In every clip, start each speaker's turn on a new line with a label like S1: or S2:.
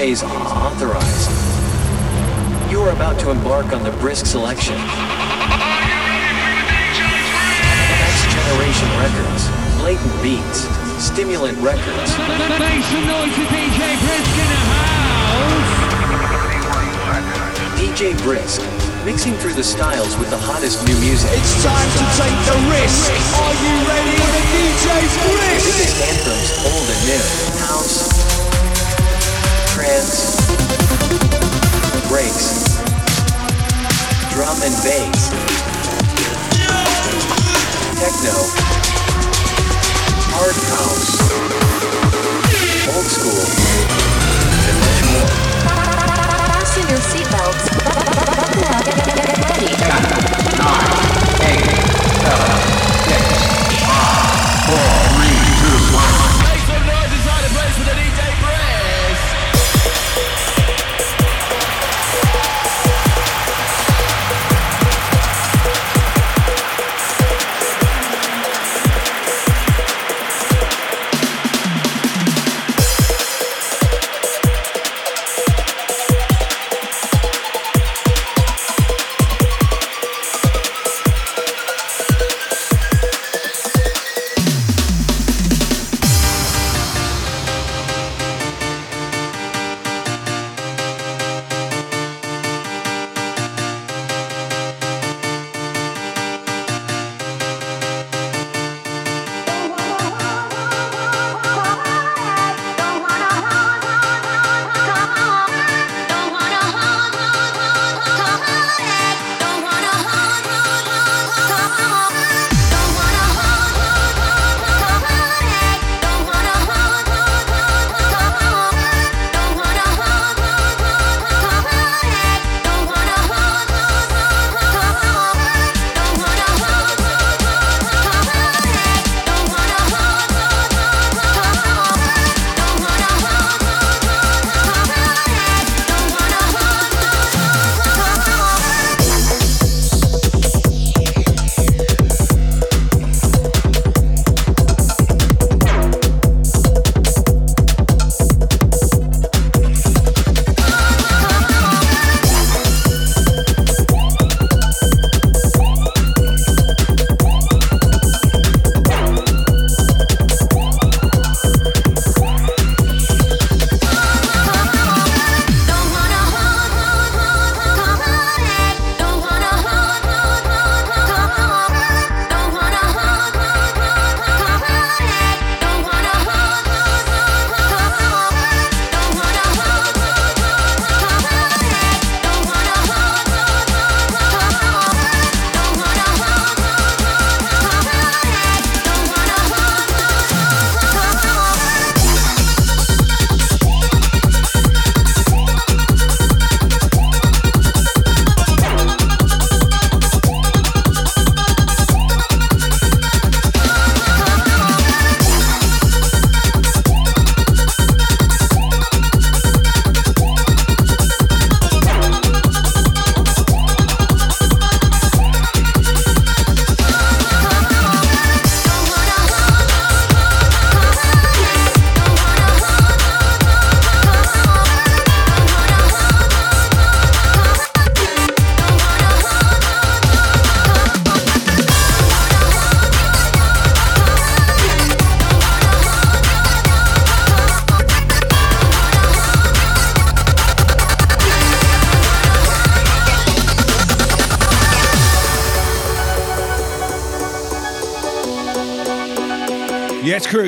S1: Phase authorized. You are about to embark on the brisk selection. Next generation records, blatant beats, stimulant records.
S2: Make some noise for DJ Brisk in the house.
S1: DJ Brisk, mixing through the styles with the hottest new music.
S3: It's time to take the risk. Are you ready for the DJ Brisk?
S1: Biggest anthems, old and new. House, trance, breaks, drum and bass, techno, hard house, old school, and much more.
S4: Fasten your seatbelts. Buckle up and get ready.
S2: Make some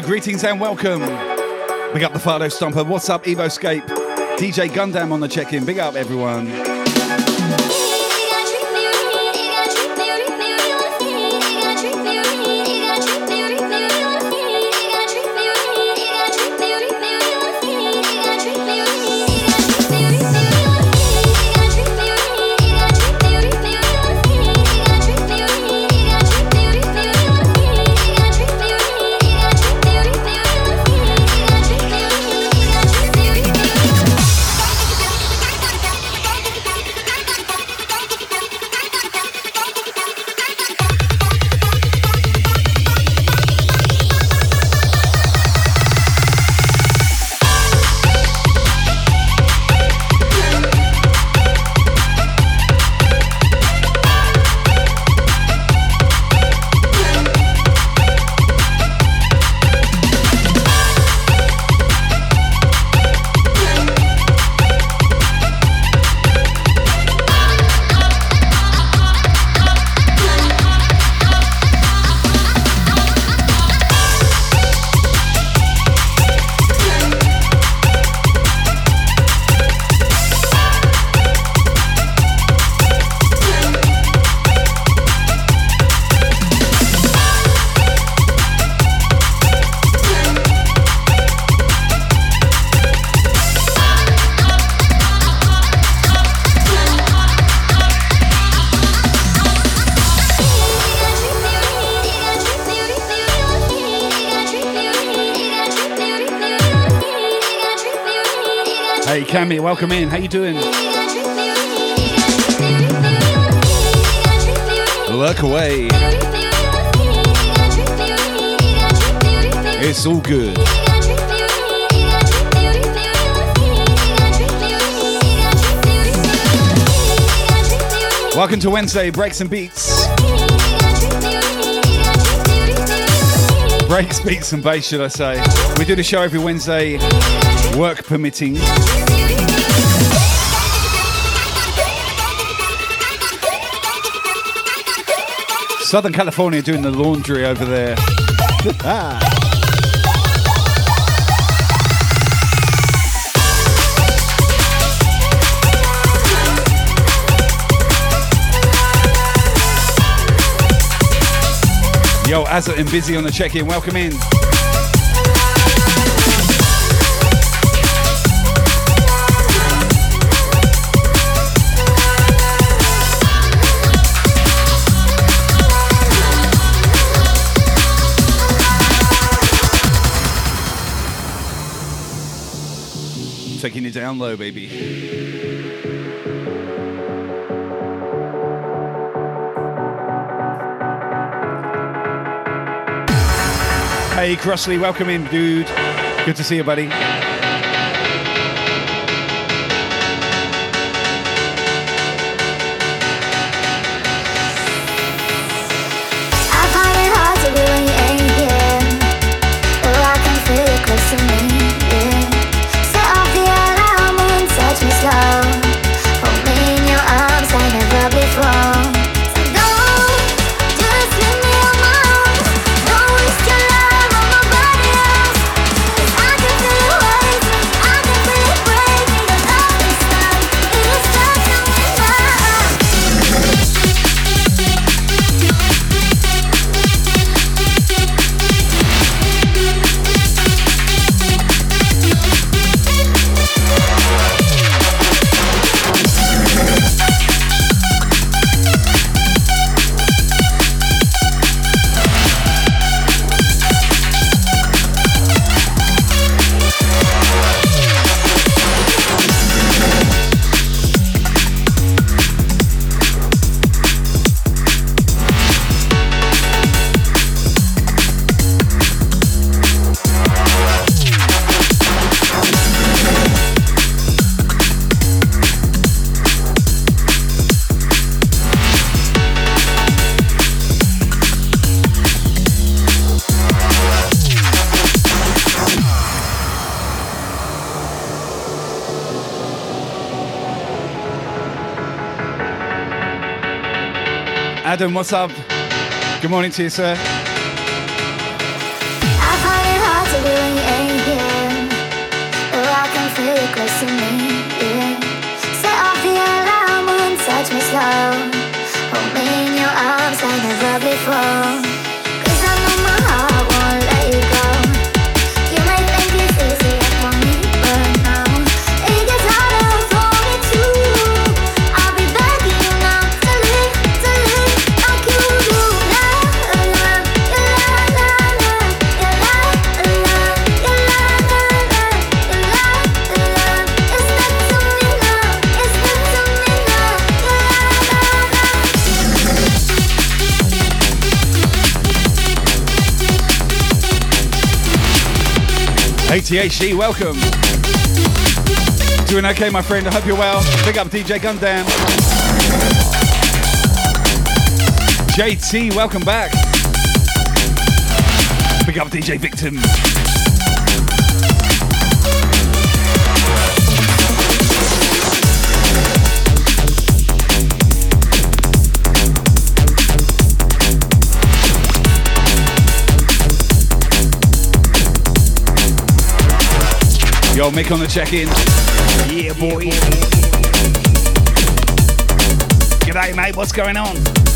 S5: greetings and welcome. Big up the Fardo Stomper. What's up, Evoscape? DJ Gundam on the check in. Big up, everyone. Welcome in. How you doing? Look away. It's all good. Welcome to Wednesday, Breaks and Beats. Breaks, beats, and bass, should I say. We do the show every Wednesday, work permitting. Southern California doing the laundry over there. Yo, Azza and Busy on the check-in. Welcome in. Taking it down low, baby. Hey, Crossley, welcome in, dude. Good to see you, buddy. Adam, what's up? Good morning to you, sir. THD, welcome. Doing okay, my friend. I hope you're well. Big up DJ Gundam. JT, welcome back. Big up DJ Victim. go. Mick on the check-in. Yeah, boy. G'day, mate. What's going on?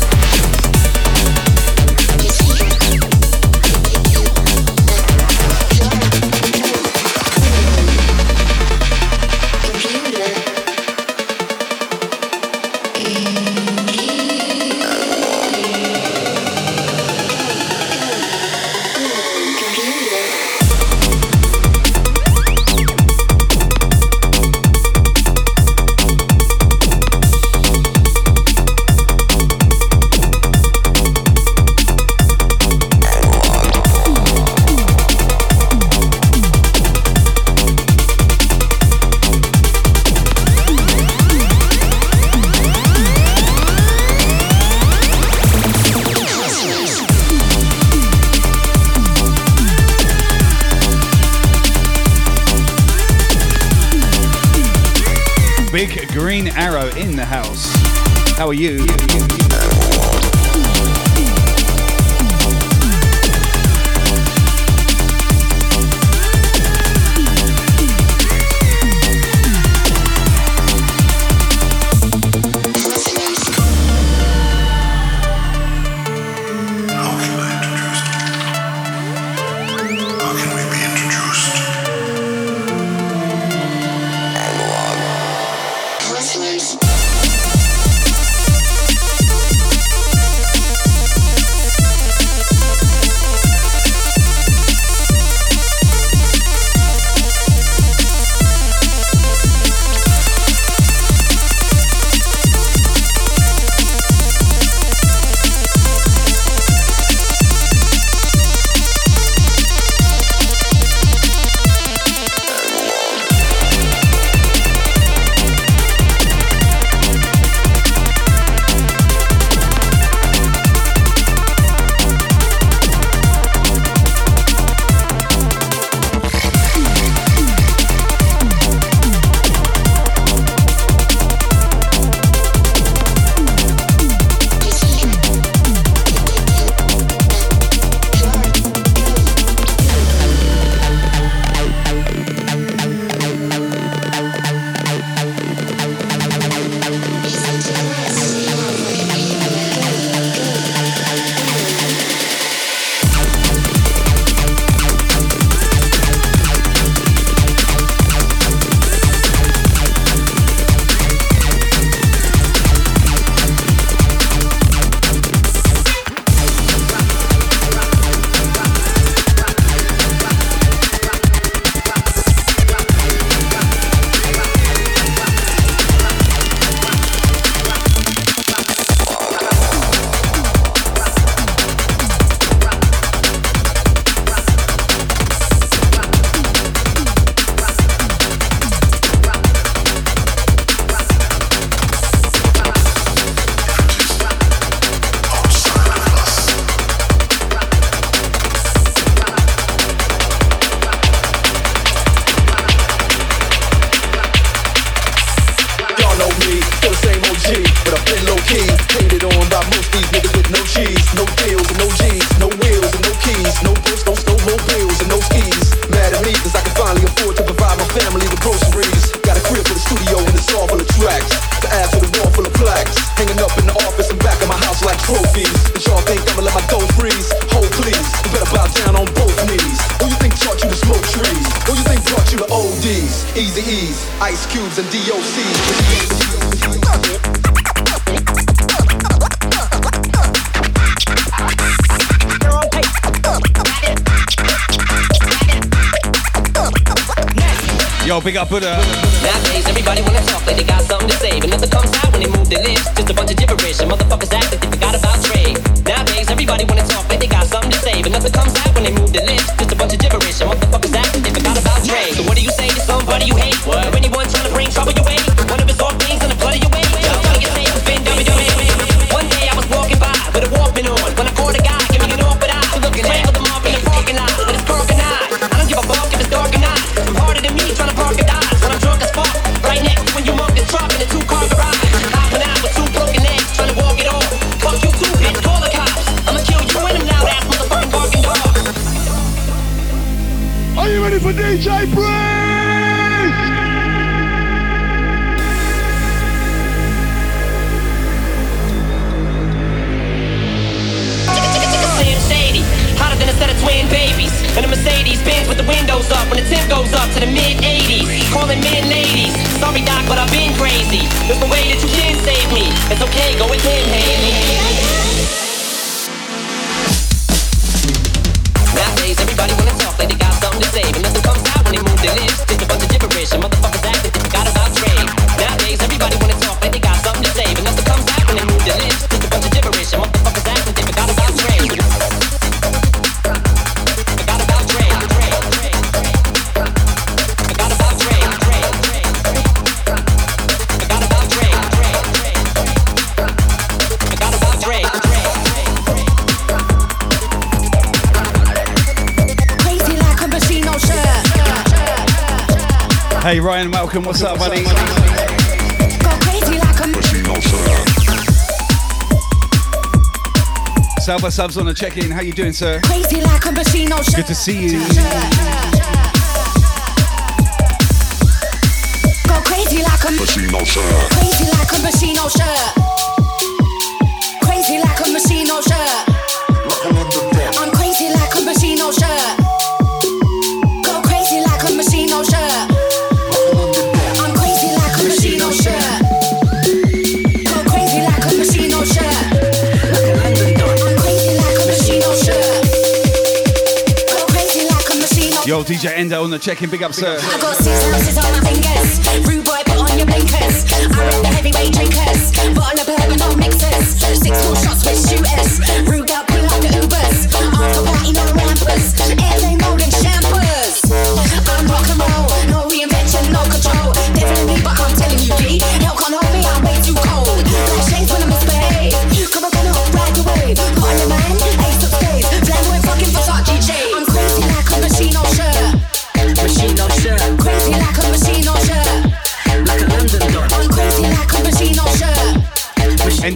S5: no pills and no G's, no wheels and no
S6: keys, no books, no snowmobiles and no skis. Mad at me cause I can finally afford to provide my family with groceries. Got a crib for the studio and it's all full of tracks. The ass to the wall full of plaques. Hanging up in the office and back of my house like trophies. And y'all think I'ma let my dough freeze? Hold please, you better bow down on both knees. Who you think taught you to smoke trees? Who you think brought you to ODs, Eazy-E's, Ice Cubes and
S5: DOCs? Big up Buddha.
S7: Nowadays, everybody wanna talk like they got something to say, but nothing comes out when they move their lips. Just a bunch of gibberish, and motherfuckers act like they forgot about Dre. Nowadays, everybody wanna talk like they got something to say, but nothing comes out when they move their lips. Just a bunch of gibberish, and motherfuckers act like they forgot about Dre. So what do you say to somebody you hate? What? Or anyone trying to bring trouble your way? Doc, but I've been crazy. There's no way that you can save me. It's okay, go ahead, Haley.
S5: Hey Ryan, welcome. What's up, buddy?
S8: Go crazy like a
S5: Salva subs on the check-in. How you doing, sir?
S8: crazy like a machine.
S5: Good to see you. DJ Endo on the check-in. Big up, sir.
S8: Got six on my fingers. Rude boy, put on your blinkers. I the heavyweight drinkers. Bottle of bourbon, mixers. Six more shots with shooters. Rude girl, pull the Ubers. After party, no. Airplane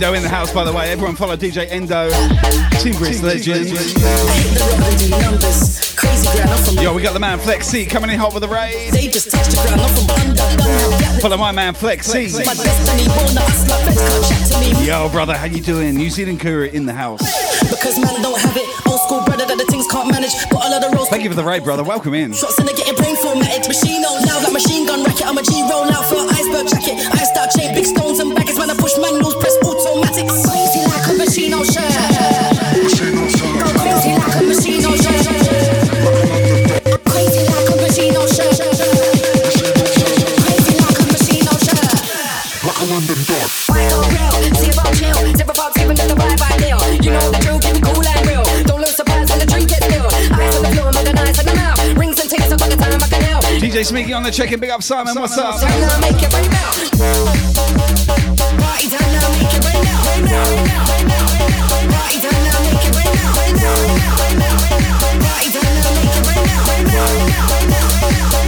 S5: Endo in the house, by the way. Everyone follow DJ Endo. Team Brisk legend.
S8: numbers. Crazy ground, I'm from
S5: Yo, we got the man Flex C coming in hot with the raid.
S8: They just touch the ground, I'm from London.
S5: Follow my man Flex C.
S8: My destiny, born the hustler, feds can't chat to me.
S5: Yo, brother, how you doing? New Zealand Courier in the house.
S8: Because man don't have it. Old school brother that the things can't manage. Got a lot of rolls.
S5: Thank you for the raid, brother. Welcome in.
S8: Shots and they getting brain formatted. Machine on loud like machine gun racket. I'm a G roll out for an iceberg jacket. I start chain big stones and baggage. When I push manuals,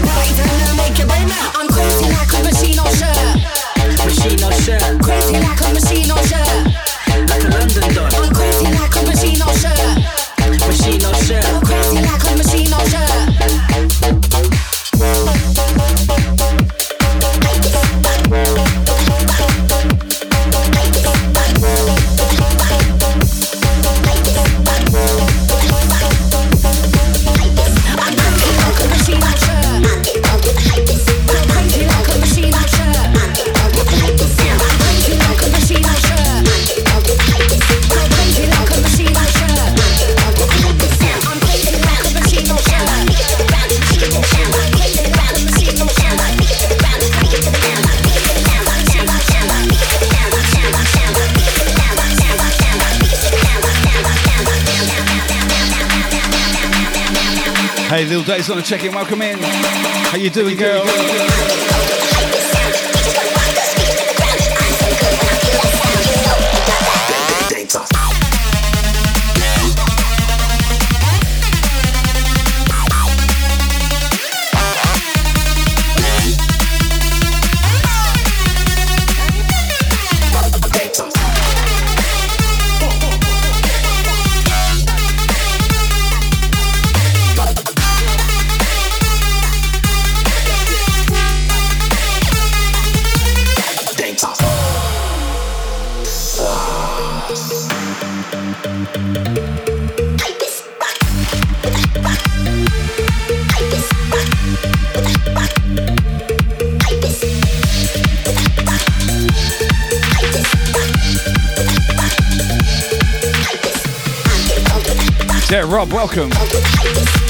S8: Party time now, make it right now. I'm crazy like a machine on shirt. On. Crazy like a machine on shirt. Like a London dog.
S9: Lil Days on a check-in. Welcome in. How you doing, girl? Yeah, Rob, welcome.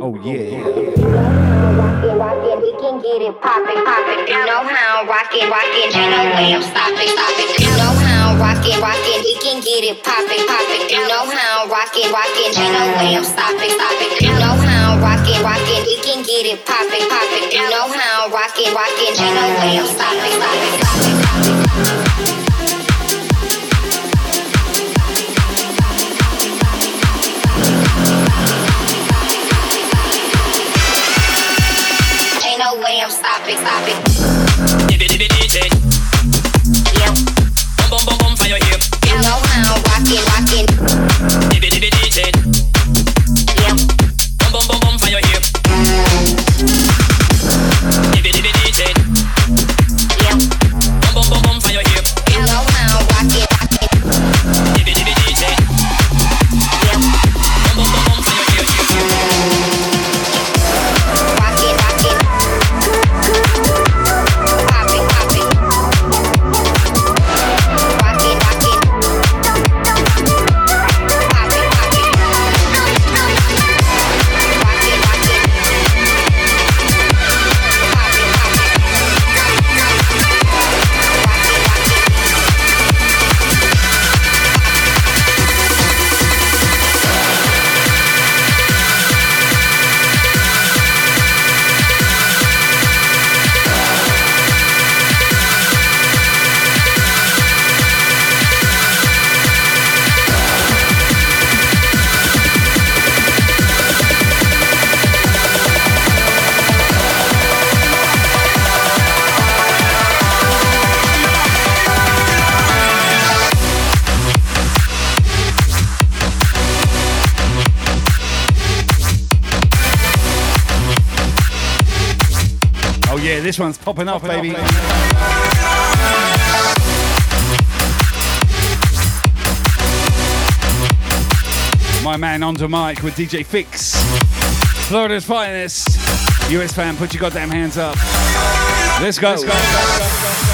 S10: Oh,
S5: oh yeah.
S10: Rockin', rockin', we can get it poppin', poppin'. You know how rockin', rockin', Gino Williams, stop it, stop it. You know how rockin', rockin', we can get it poppin', poppin'. You know how rockin', rockin', Gino Williams, stop it, stop it. You know how rockin', rockin', we can get it poppin', poppin'. You know how rockin', rockin', Gino Williams, stop it, stop it, stop.
S5: One's popping off, baby. My man onto mic with DJ Fix. Florida's finest. US fan, put your goddamn hands up. Let's go. Let's go.
S10: Rockin',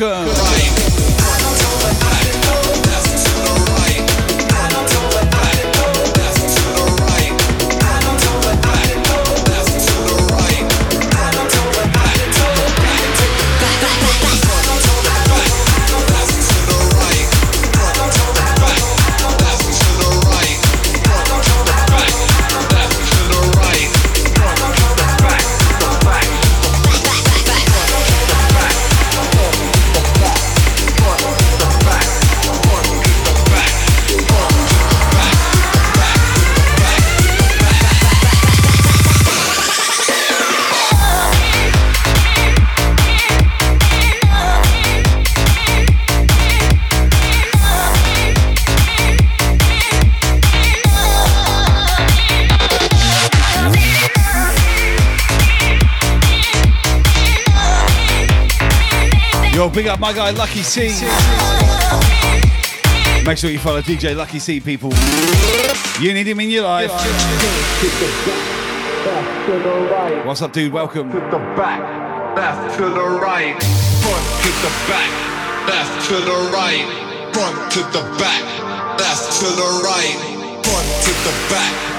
S5: welcome. Big up my guy Lucky C. Make sure you follow DJ Lucky C, people. You need him in your life. What's up, dude? Welcome.
S11: To the back, left to the right, front to the back, left to the right, front to the back, left to the right, front to the back,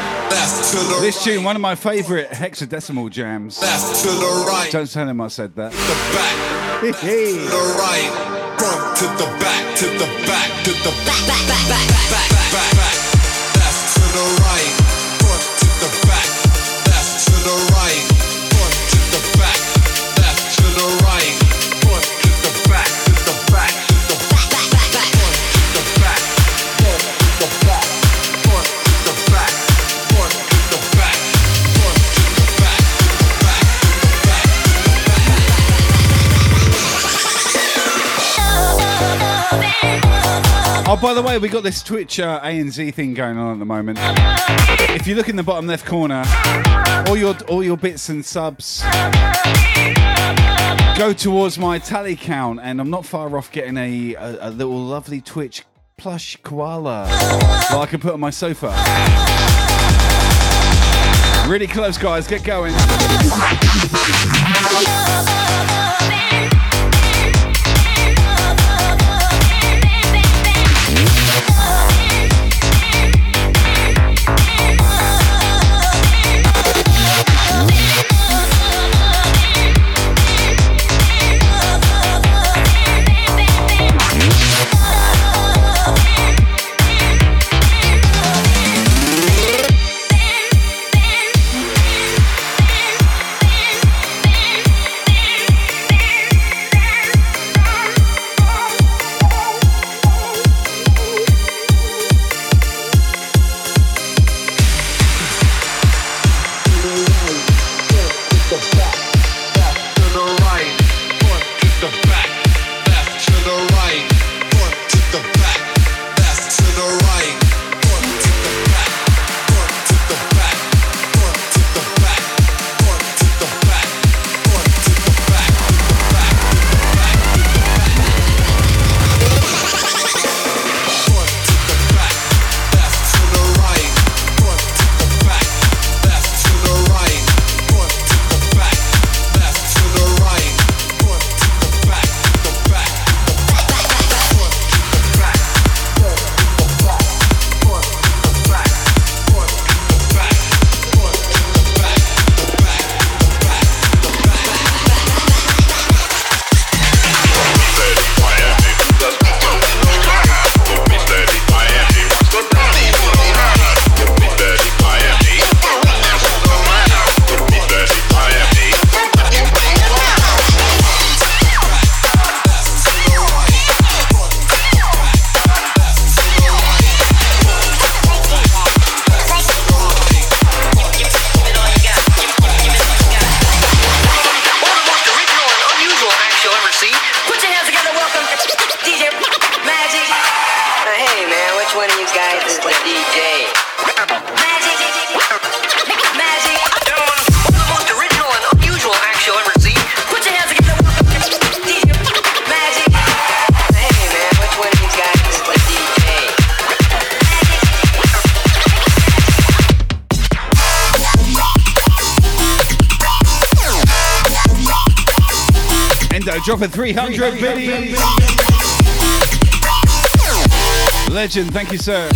S5: this tune, one of my favourite hexadecimal jams.
S11: Right.
S5: Don't tell him I said that.
S11: The back. the right. Front to the back, to the back, to the back, back, back, back, back, back, back. To the right. The
S5: way, we got this Twitch uh, ANZ thing going on at the moment. If you look in the bottom left corner, all your all your bits and subs go towards my tally count, and I'm not far off getting a a, a little lovely Twitch plush koala that I can put on my sofa. Really close, guys. Get going.
S12: for 300 videos. Legend, thank you, sir.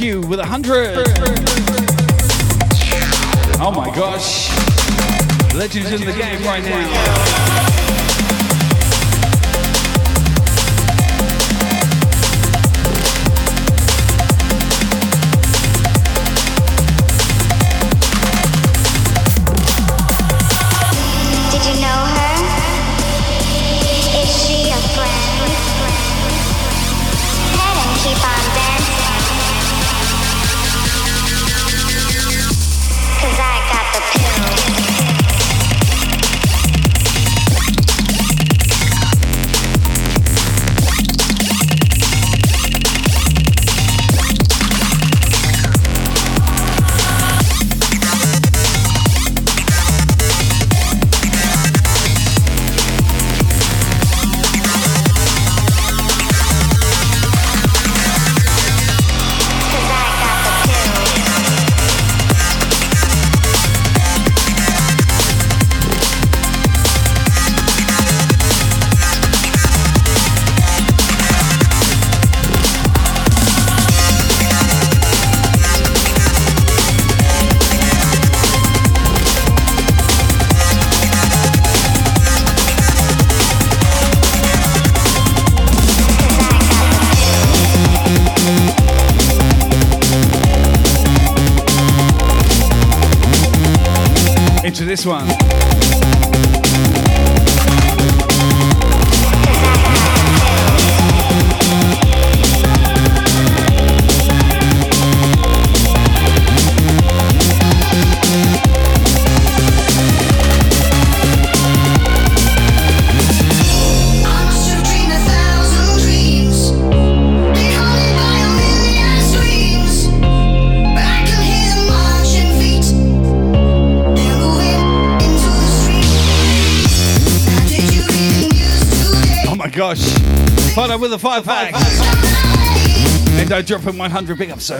S12: Q with 100. The with a five bang. drop dropping 100. Big up, sir.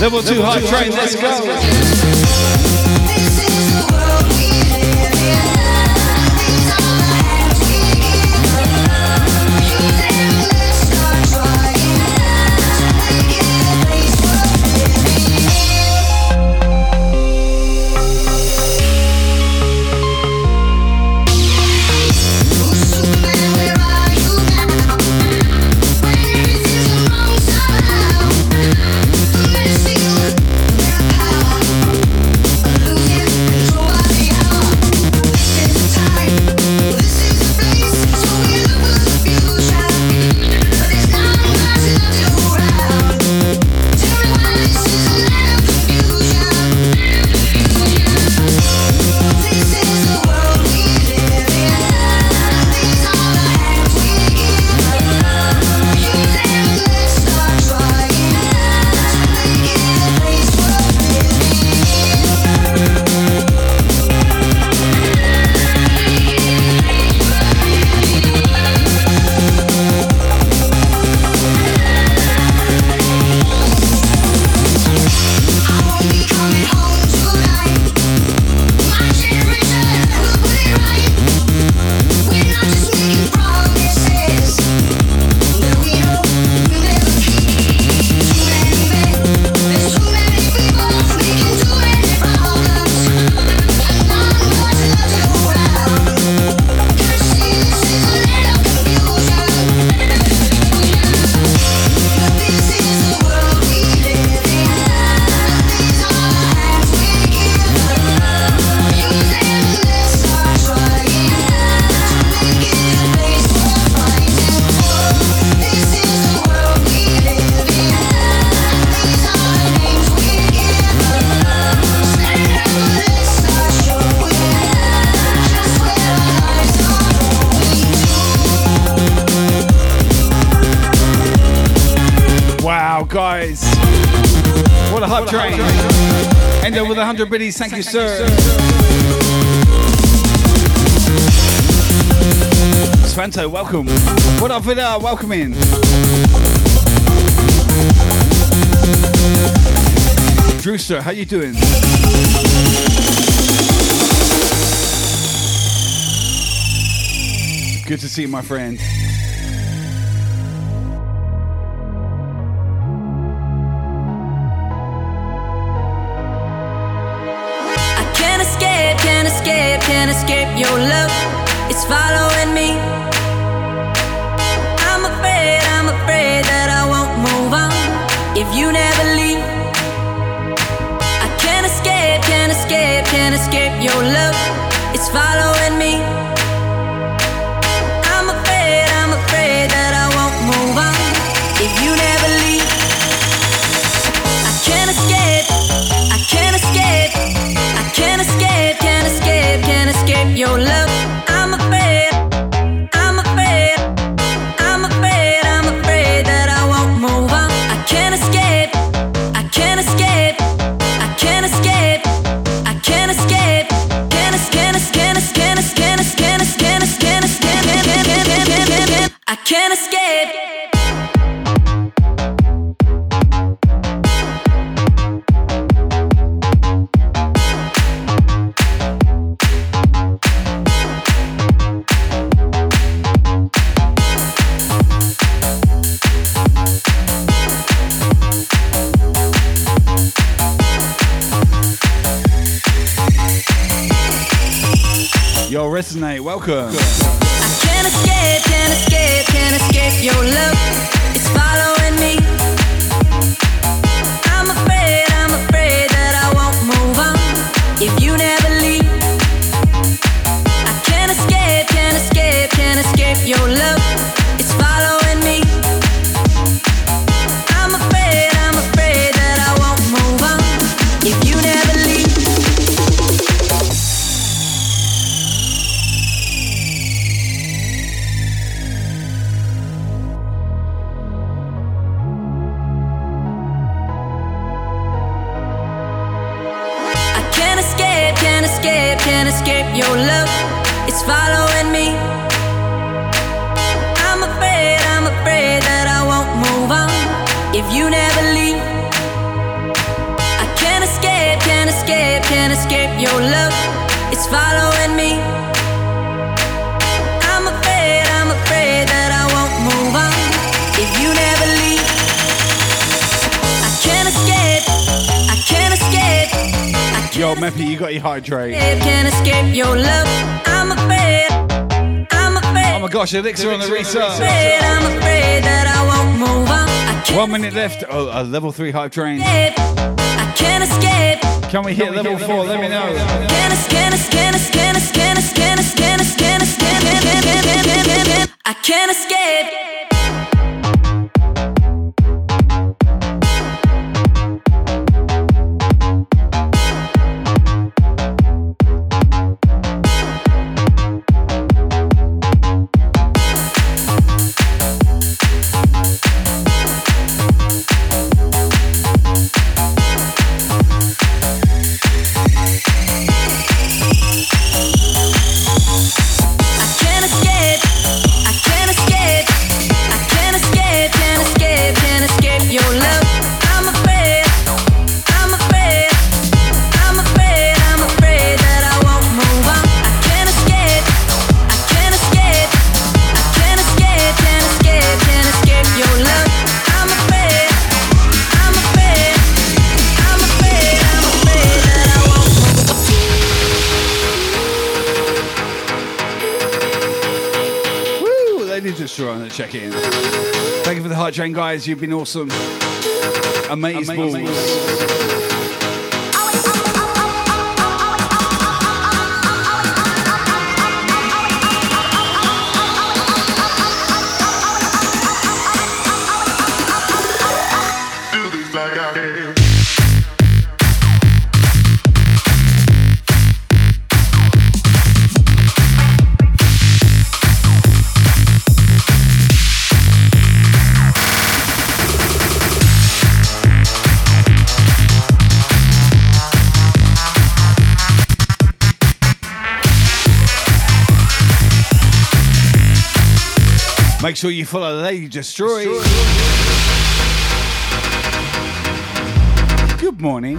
S12: Level 2 hype train, let's go.
S13: 100 biddies. Thank, thank, you, thank sir. you, sir. Spanto, welcome. What up, Vida? Welcome in. Drewster, how you doing? Good to see you, my friend.
S5: Can't escape, can't escape your love. It's following me. I'm afraid, I'm afraid that I won't move on if you never leave. I can't escape, can't escape, can't escape your love. It's following me.
S13: Yo, Meppy, you got your hydrate. Oh my gosh, Elixir, on the
S5: reset.
S13: One minute left. Oh, a level three hype train. Can we hit level four? Let me know.
S5: I can't escape.
S13: guys. You've been awesome. Amazing.
S5: Amazing. sure you follow Lady Destroy. Destroy. Good morning.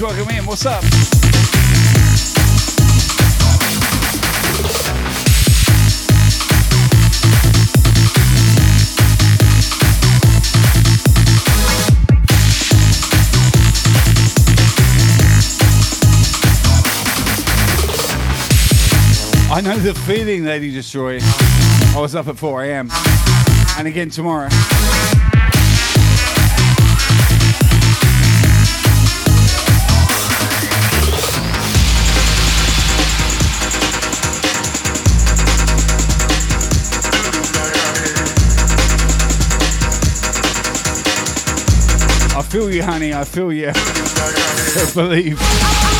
S5: welcome in. What's up? I know the feeling, Lady Destroy. I was up at 4 a.m. And again tomorrow. feel you, honey. I feel you.
S14: I believe.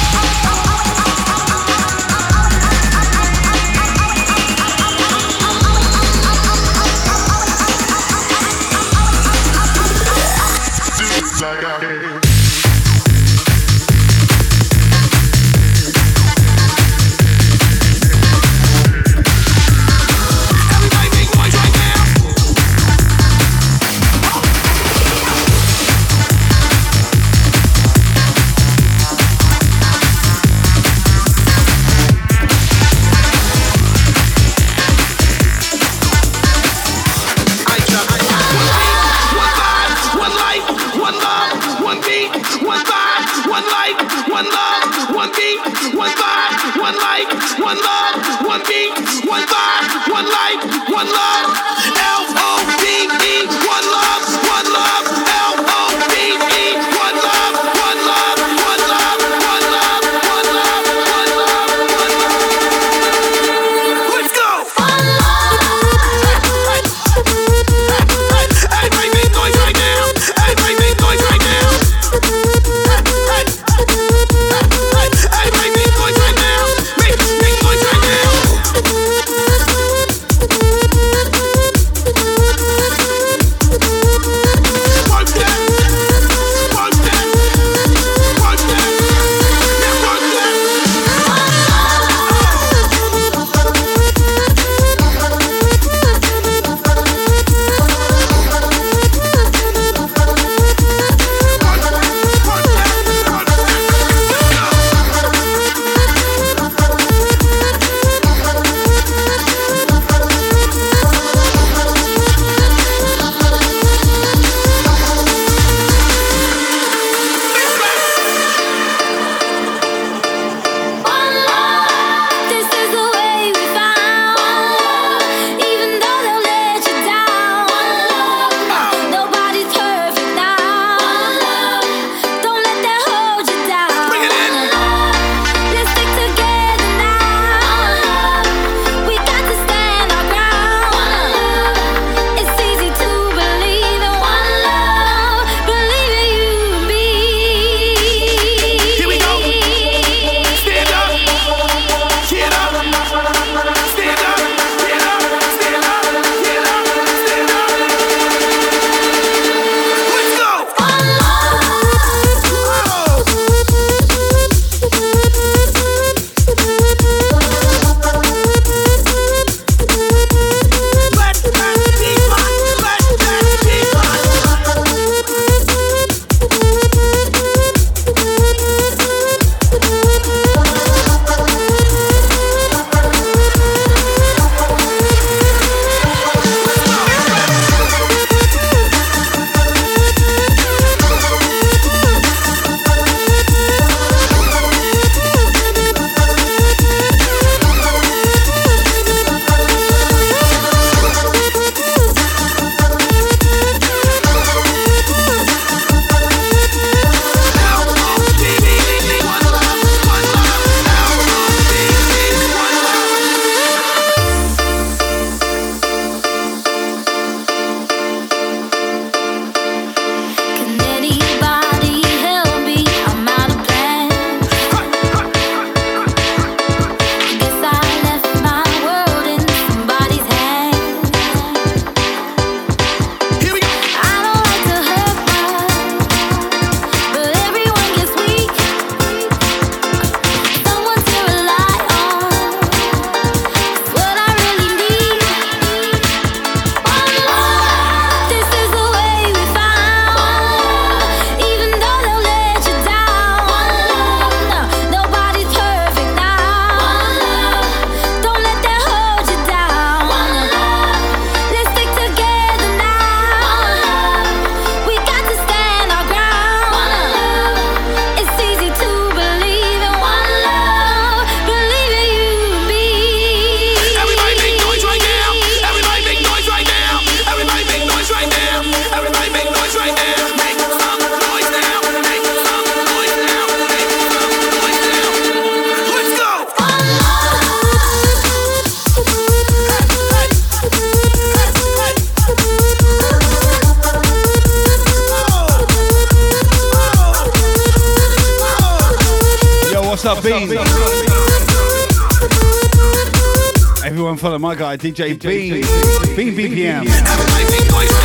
S15: Bean? Everyone follow my guy, DJ, Bean. Bean BPM.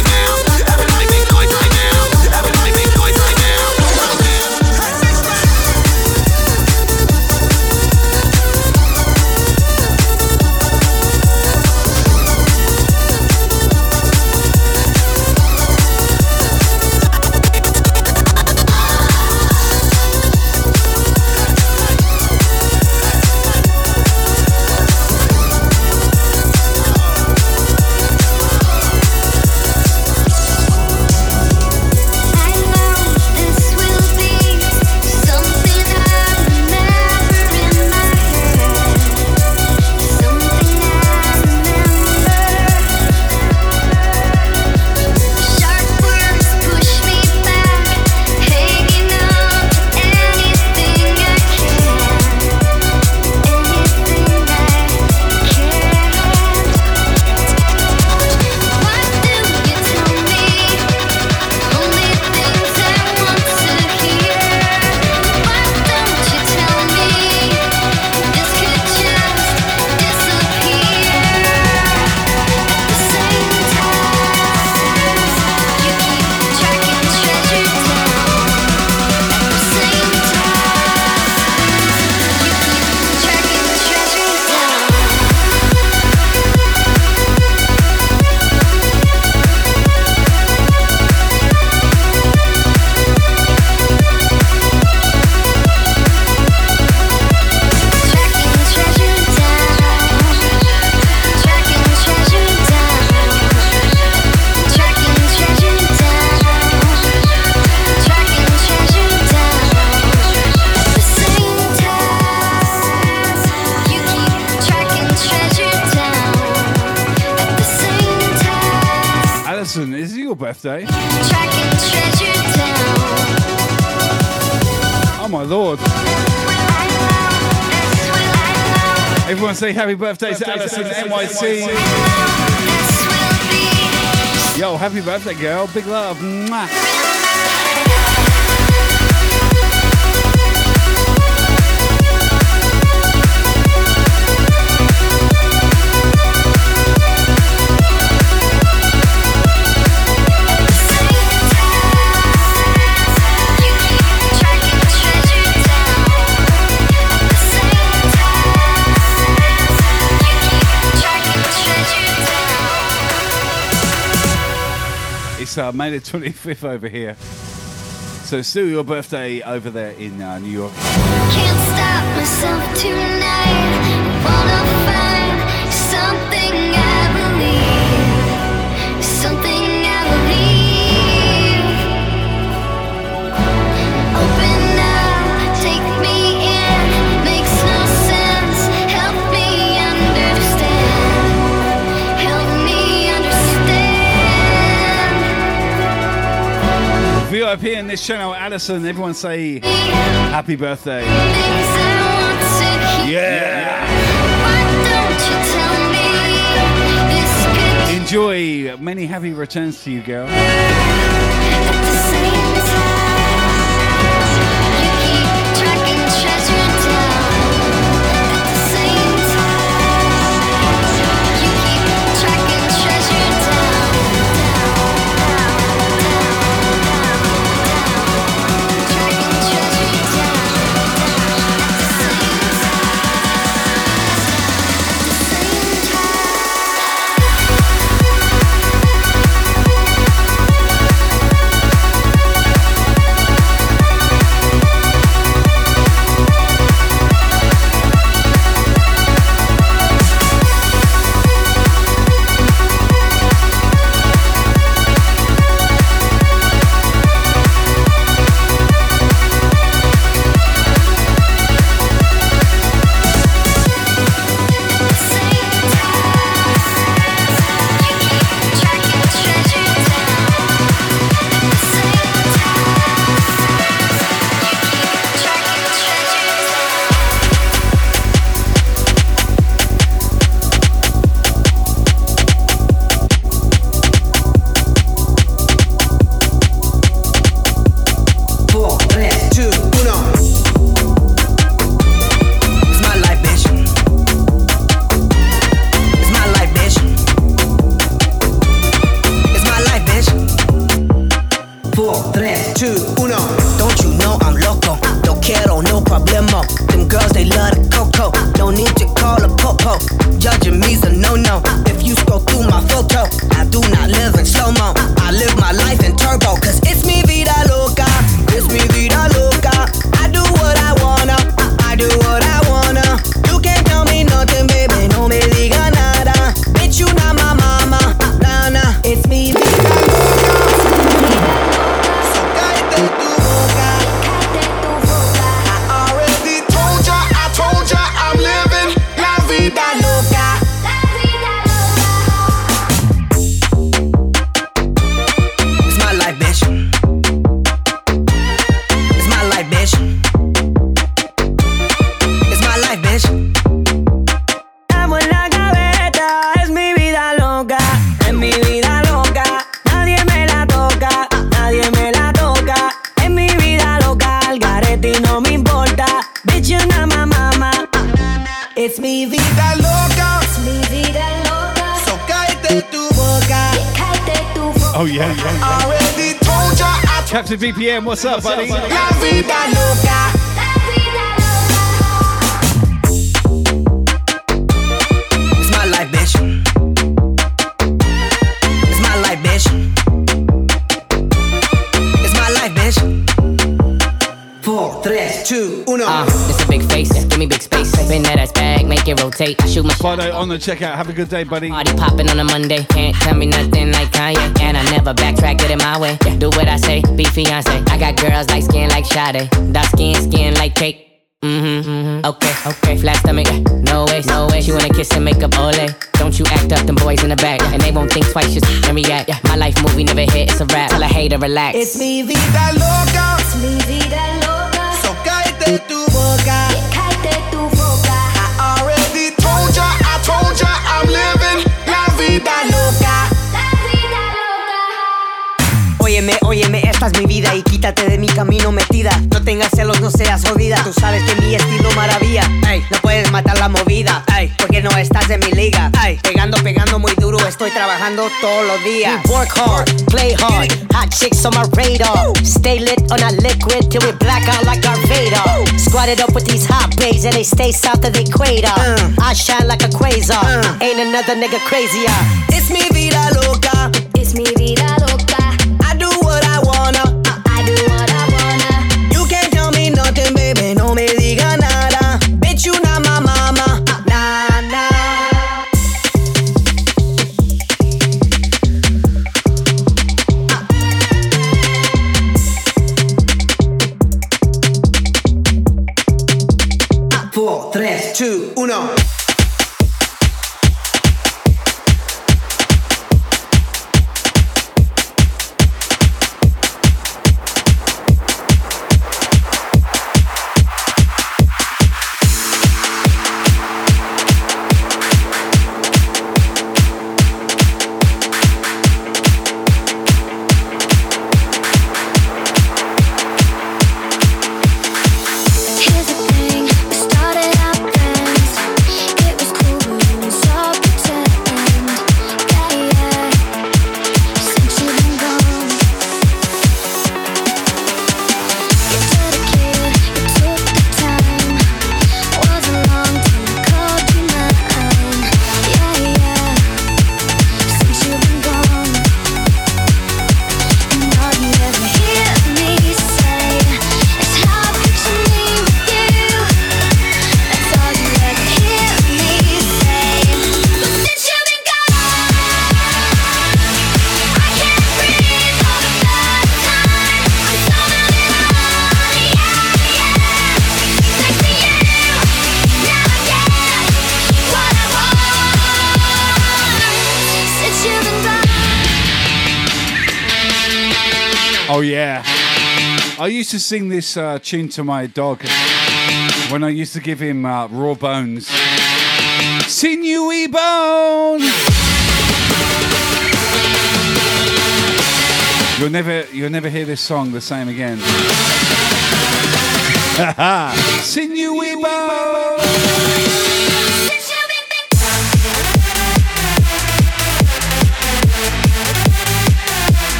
S15: Everyone say happy birthday to Alison NYC. Yo, happy birthday, girl. Big love. Mwah. It's uh, May the 25th over here. So still your birthday over there in uh, New York. VIP in this channel, Alison. Everyone say happy birthday. Yeah. Enjoy. Many happy returns to you, girl.
S5: What's up, buddy?
S15: La
S16: rotate. I shoot my
S5: Fido on the checkout. Have a good day, buddy.
S16: Party popping on a Monday. Can't tell me nothing like Kanye. And I never backtrack, get in my way. Do what I say, be fiance. I got girls like skin like Sade. Dark skin, skin like cake. Mm-hmm, mm-hmm. Okay, okay. Flat stomach, yeah. no way, no way. She wanna kiss and make up ole. Don't you act up, them boys in the back. And they won't think twice, just and react. Yeah. My life movie never hit, it's a rap. Tell a hater, relax.
S15: It's mi vida loca. Es mi vida loca. So cállate tu mi vida y quítate de mi camino metida. No tengas celos, no seas jodida. Tú sabes que mi estilo maravilla. Ey, no puedes matar la movida. Ey, porque no estás en mi liga. Ey, pegando, pegando muy duro, estoy trabajando todos los días.
S17: We work hard, play hard, hot chicks on my radar. Stay lit on a liquid till we black out like Darth Vader. Squatted up with these hot babes and they stay south of the equator. I shine like a quasar, ain't another nigga crazier.
S15: It's mi vida loca.
S18: It's mi vida loca.
S15: 2, uno.
S18: I
S5: used to sing this uh, tune to my dog when I used to give him uh, raw bones. Sinewy bone. You'll never, you'll never hear this song the same again. Sinewy bone.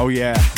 S5: Oh yeah.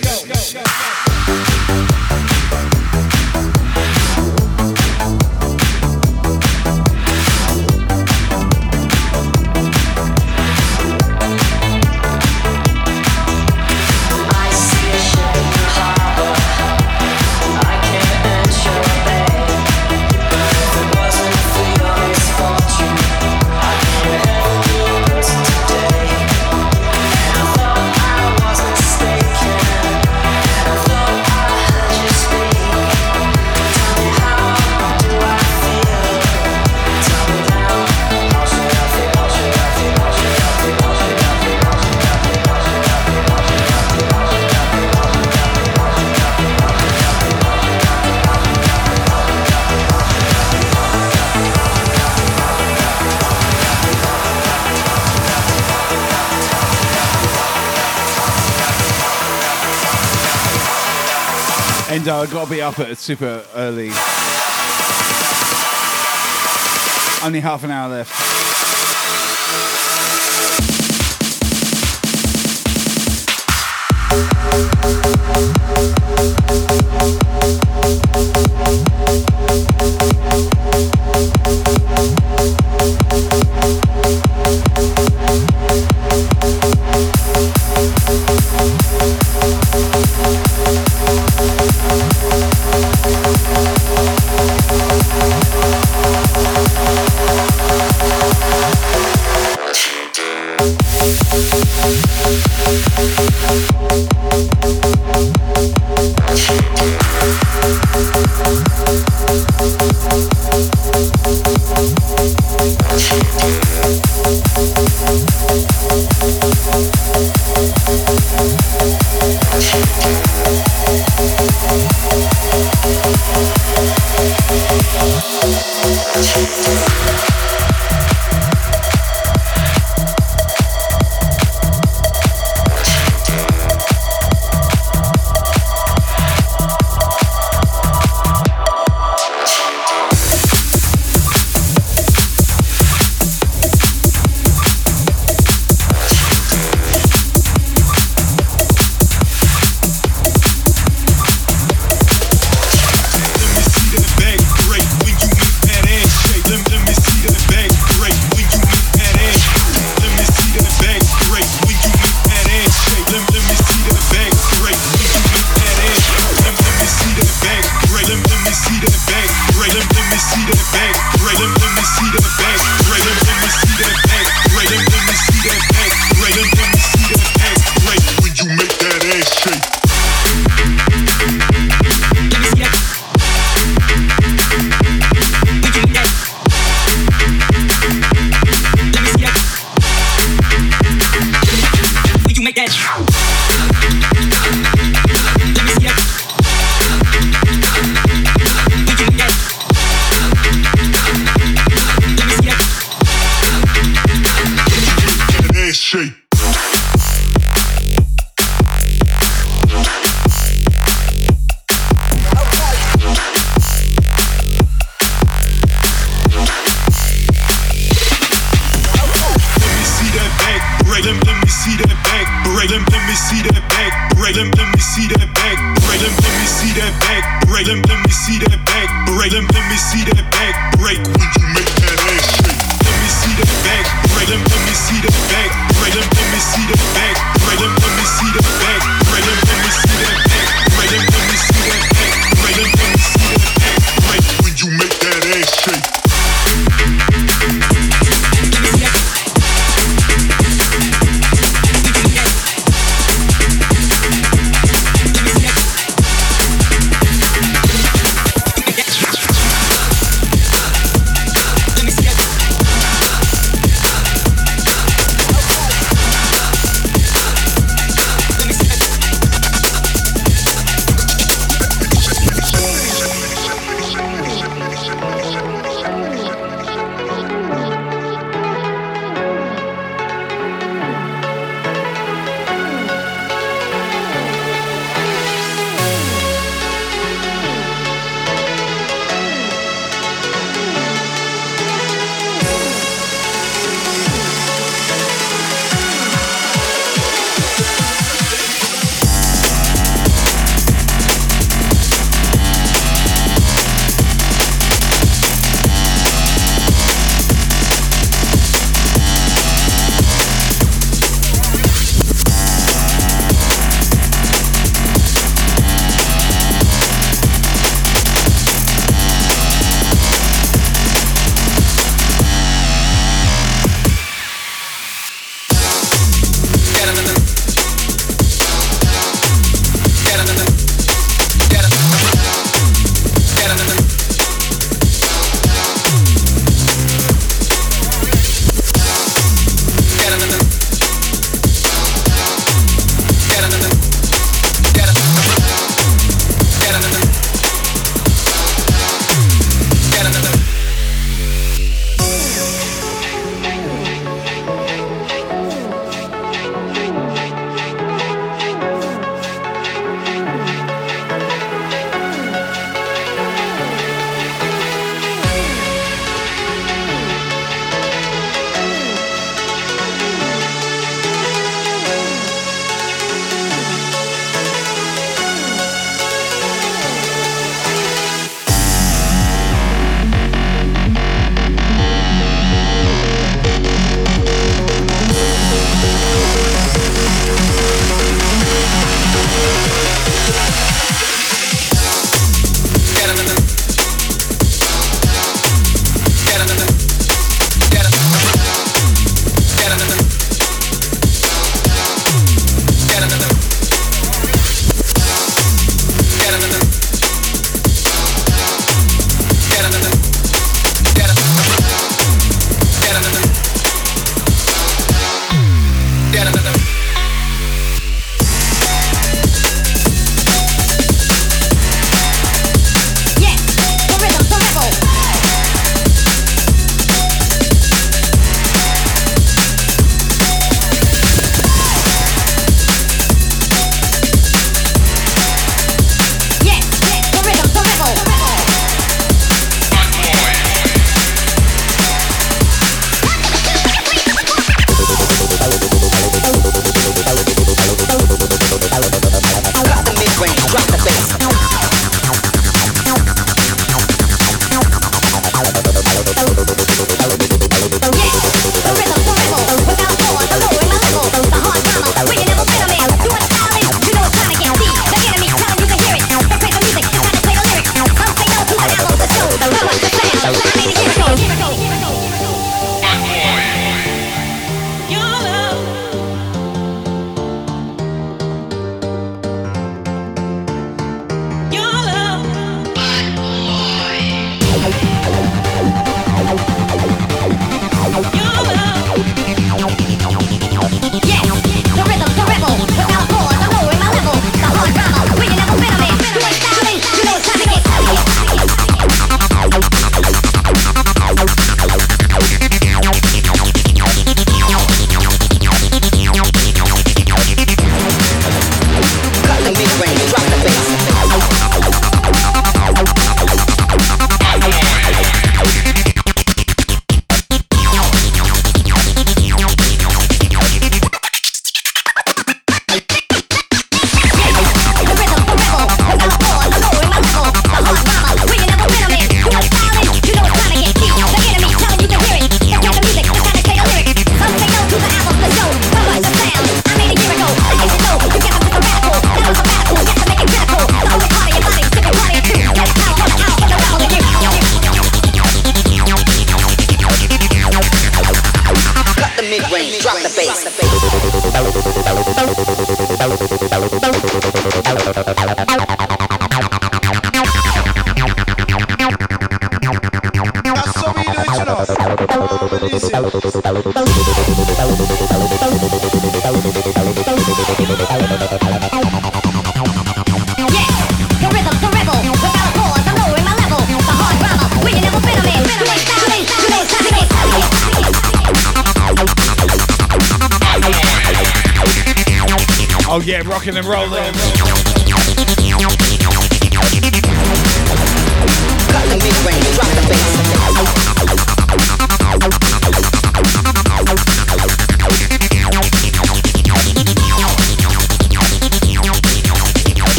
S19: up at a super early. Only half an hour left.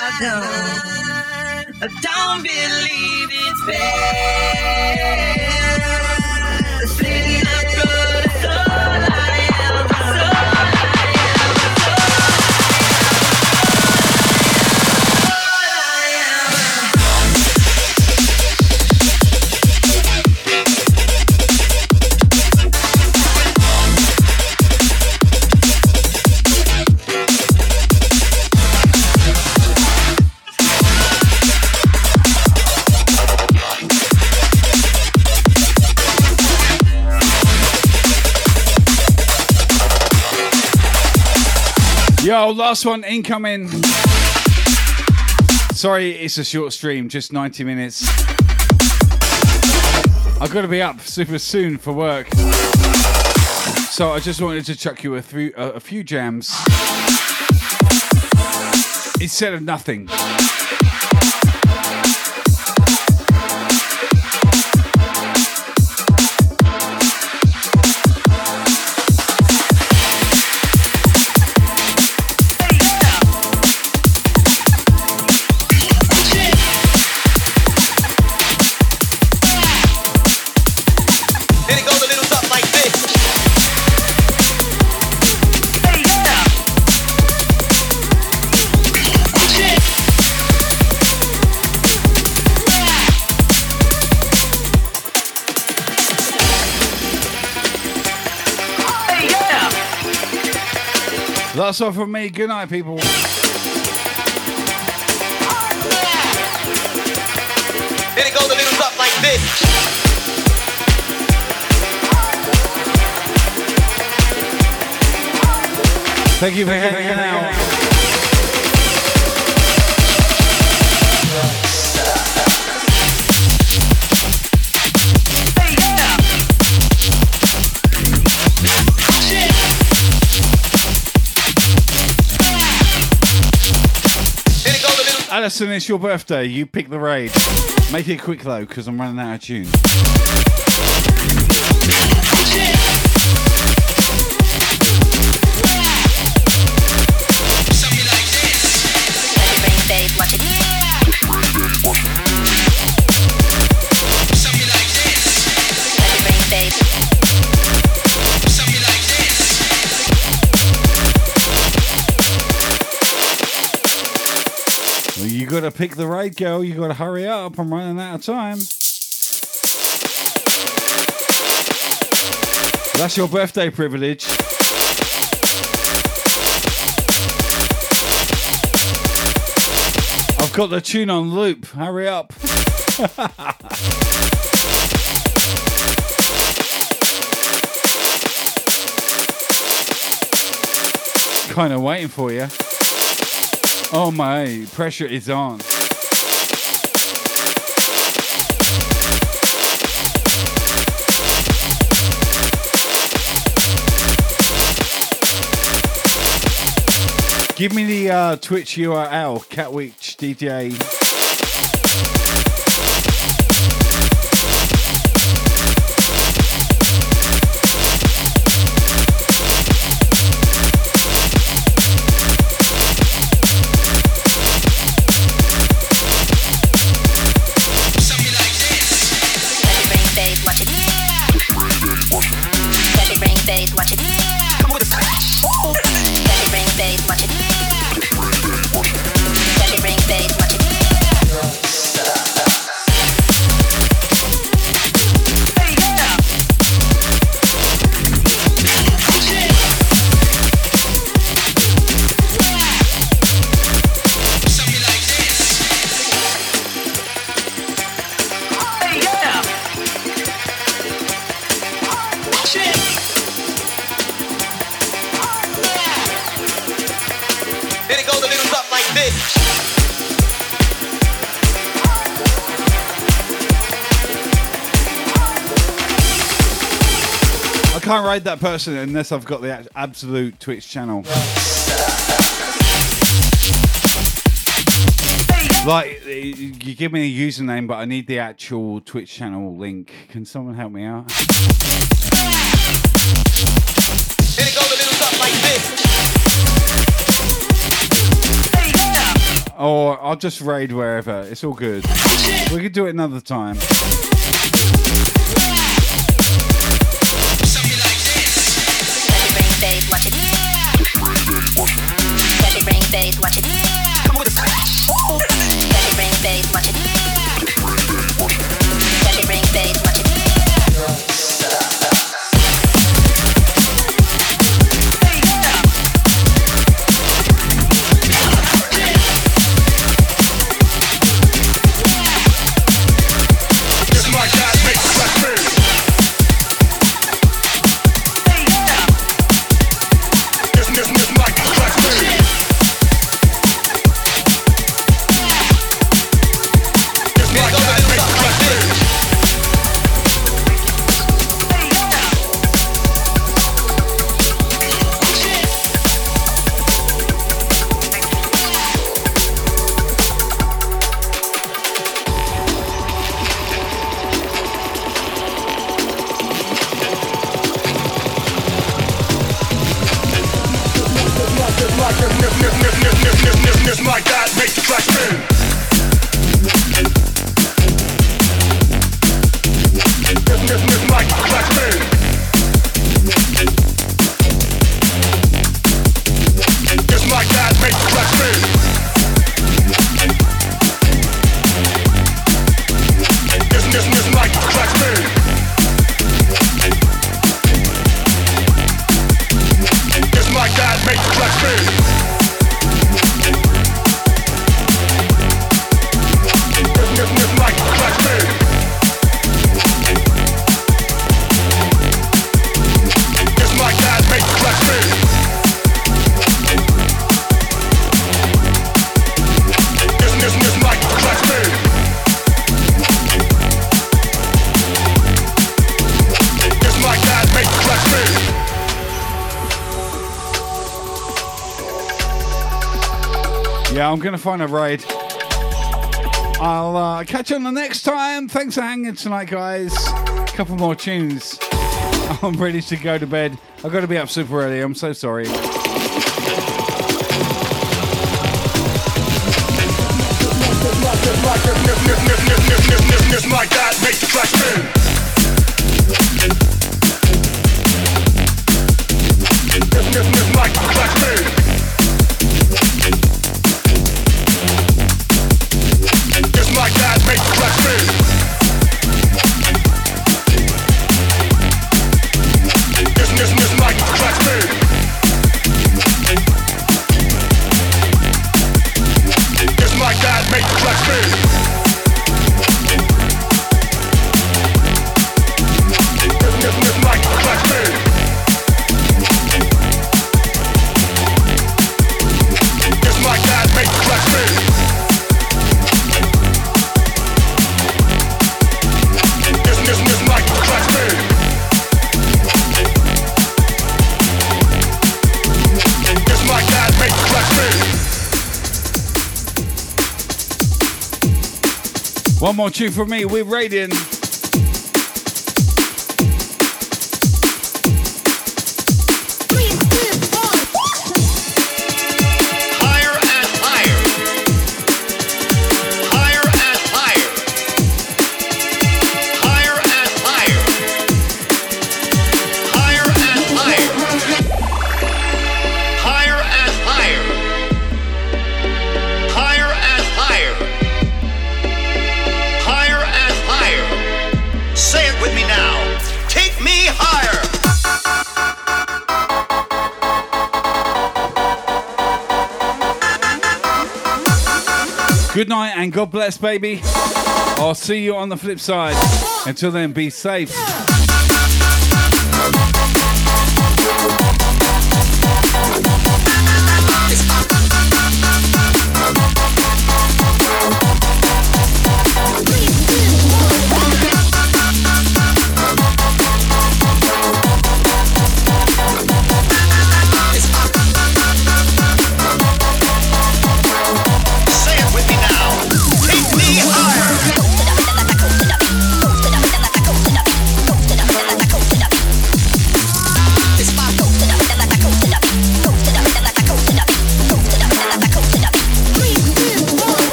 S15: I don't, I don't believe it's
S20: fair.
S5: Yo, last one incoming. Sorry, it's a short stream, just 90 minutes. I've got to be up super soon for work. So I just wanted to chuck you a, few a few jams instead of nothing. That's all from me. Good night, people.
S7: Then it goes a little like this.
S5: Thank you for hanging out. Alison, it's your birthday. You pick the raid. Make it quick though, because I'm running out of tune. Pick the right girl. You gotta hurry up. I'm running out of time. That's your birthday privilege. I've got the tune on loop. Hurry up. kind of waiting for you. Oh my, pressure is on. Give me the uh, Twitch URL, Catwitch DJ. that person unless I've got the absolute Twitch channel. Like, you give me a username, but I need the actual Twitch channel link. Can someone help me out? Or I'll just raid wherever. It's all good. We could do it another time. to find a raid. I'll uh, catch you on the next time. Thanks for hanging tonight, guys. A couple more tunes. I'm ready to go to bed. I've got to be up super early. I'm so sorry. tune from me
S21: with Radiant.
S5: Good night and God bless, baby. I'll see you on the flip side. Until then, be safe.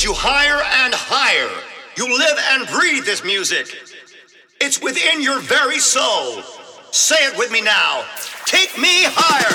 S21: Takes you higher and higher. You live and breathe this music. It's within your very soul. Say it with me now. Take me higher.